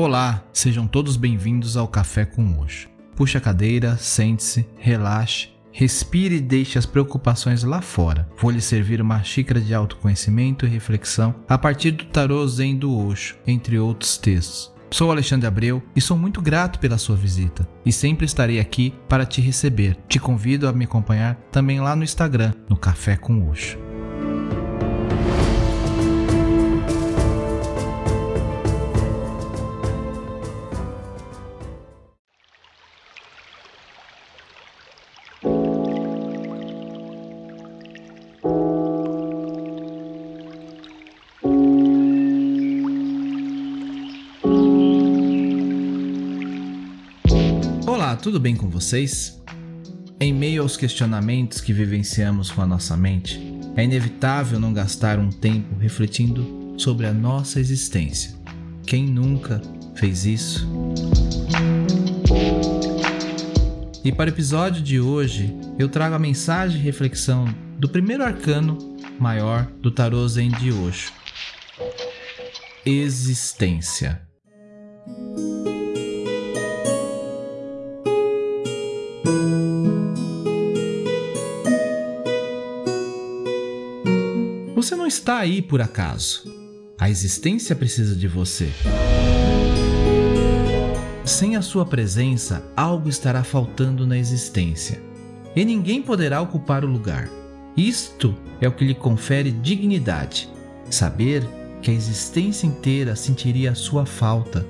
Olá, sejam todos bem-vindos ao Café com Osho. Puxe a cadeira, sente-se, relaxe, respire e deixe as preocupações lá fora. Vou lhe servir uma xícara de autoconhecimento e reflexão a partir do Tarô Zen do Osho, entre outros textos. Sou Alexandre Abreu e sou muito grato pela sua visita e sempre estarei aqui para te receber. Te convido a me acompanhar também lá no Instagram, no Café com Osho. Tudo bem com vocês? Em meio aos questionamentos que vivenciamos com a nossa mente, é inevitável não gastar um tempo refletindo sobre a nossa existência. Quem nunca fez isso? E para o episódio de hoje, eu trago a mensagem e reflexão do primeiro arcano maior do Tarô Zen de Osho. Existência. Você não está aí por acaso. A existência precisa de você. Sem a sua presença, algo estará faltando na existência. E ninguém poderá ocupar o lugar. Isto é o que lhe confere dignidade. Saber que a existência inteira sentiria a sua falta.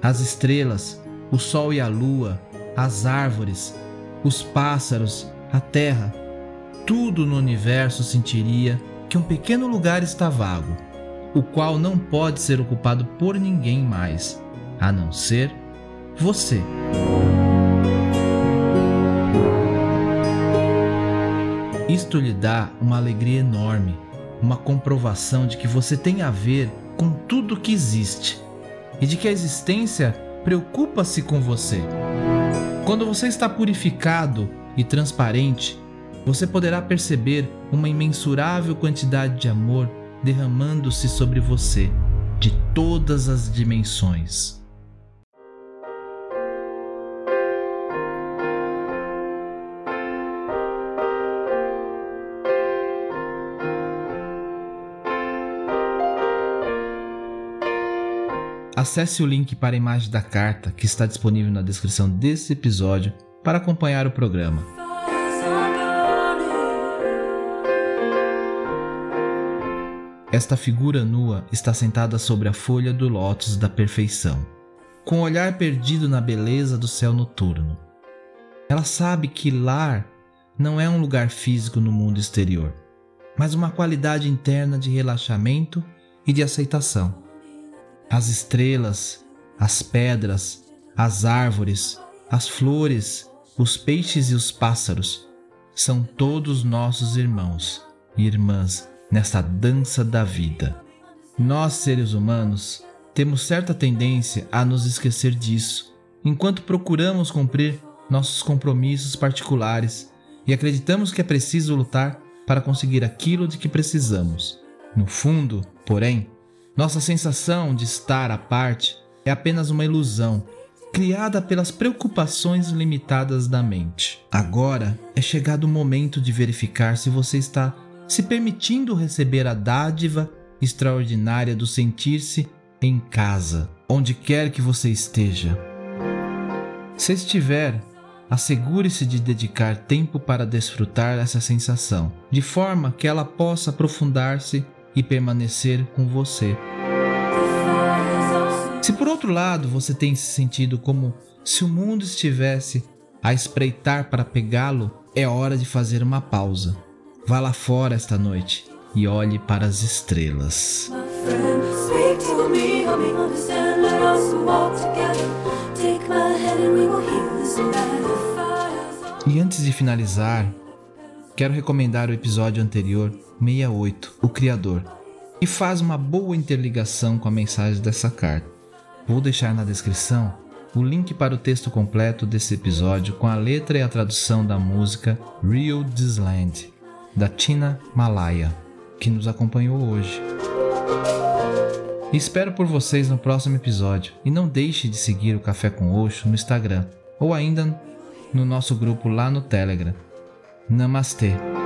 As estrelas, o sol e a lua, as árvores, os pássaros, a terra, tudo no universo sentiria que um pequeno lugar está vago, o qual não pode ser ocupado por ninguém mais, a não ser você. Isto lhe dá uma alegria enorme, uma comprovação de que você tem a ver com tudo que existe e de que a existência preocupa-se com você. Quando você está purificado e transparente, você poderá perceber uma imensurável quantidade de amor derramando-se sobre você, de todas as dimensões. Acesse o link para a imagem da carta que está disponível na descrição desse episódio para acompanhar o programa. Esta figura nua está sentada sobre a folha do lótus da perfeição, com o olhar perdido na beleza do céu noturno. Ela sabe que lar não é um lugar físico no mundo exterior, mas uma qualidade interna de relaxamento e de aceitação. As estrelas, as pedras, as árvores, as flores, os peixes e os pássaros são todos nossos irmãos e irmãs nesta dança da vida. Nós, seres humanos, temos certa tendência a nos esquecer disso, enquanto procuramos cumprir nossos compromissos particulares e acreditamos que é preciso lutar para conseguir aquilo de que precisamos. No fundo, porém, nossa sensação de estar à parte é apenas uma ilusão criada pelas preocupações limitadas da mente. Agora é chegado o momento de verificar se você está se permitindo receber a dádiva extraordinária do sentir-se em casa, onde quer que você esteja. Se estiver, assegure-se de dedicar tempo para desfrutar essa sensação, de forma que ela possa aprofundar-se e permanecer com você. Se por outro lado você tem se sentido como se o mundo estivesse a espreitar para pegá-lo, é hora de fazer uma pausa. Vá lá fora esta noite e olhe para as estrelas. E antes de finalizar, quero recomendar o episódio anterior, 68, O Criador, que faz uma boa interligação com a mensagem dessa carta. Vou deixar na descrição o link para o texto completo desse episódio com a letra e a tradução da música Real This Land da Tina Malaya, que nos acompanhou hoje. espero por vocês no próximo episódio e não deixe de seguir o Café com Oxo no Instagram ou ainda no nosso grupo lá no Telegram. Namastê!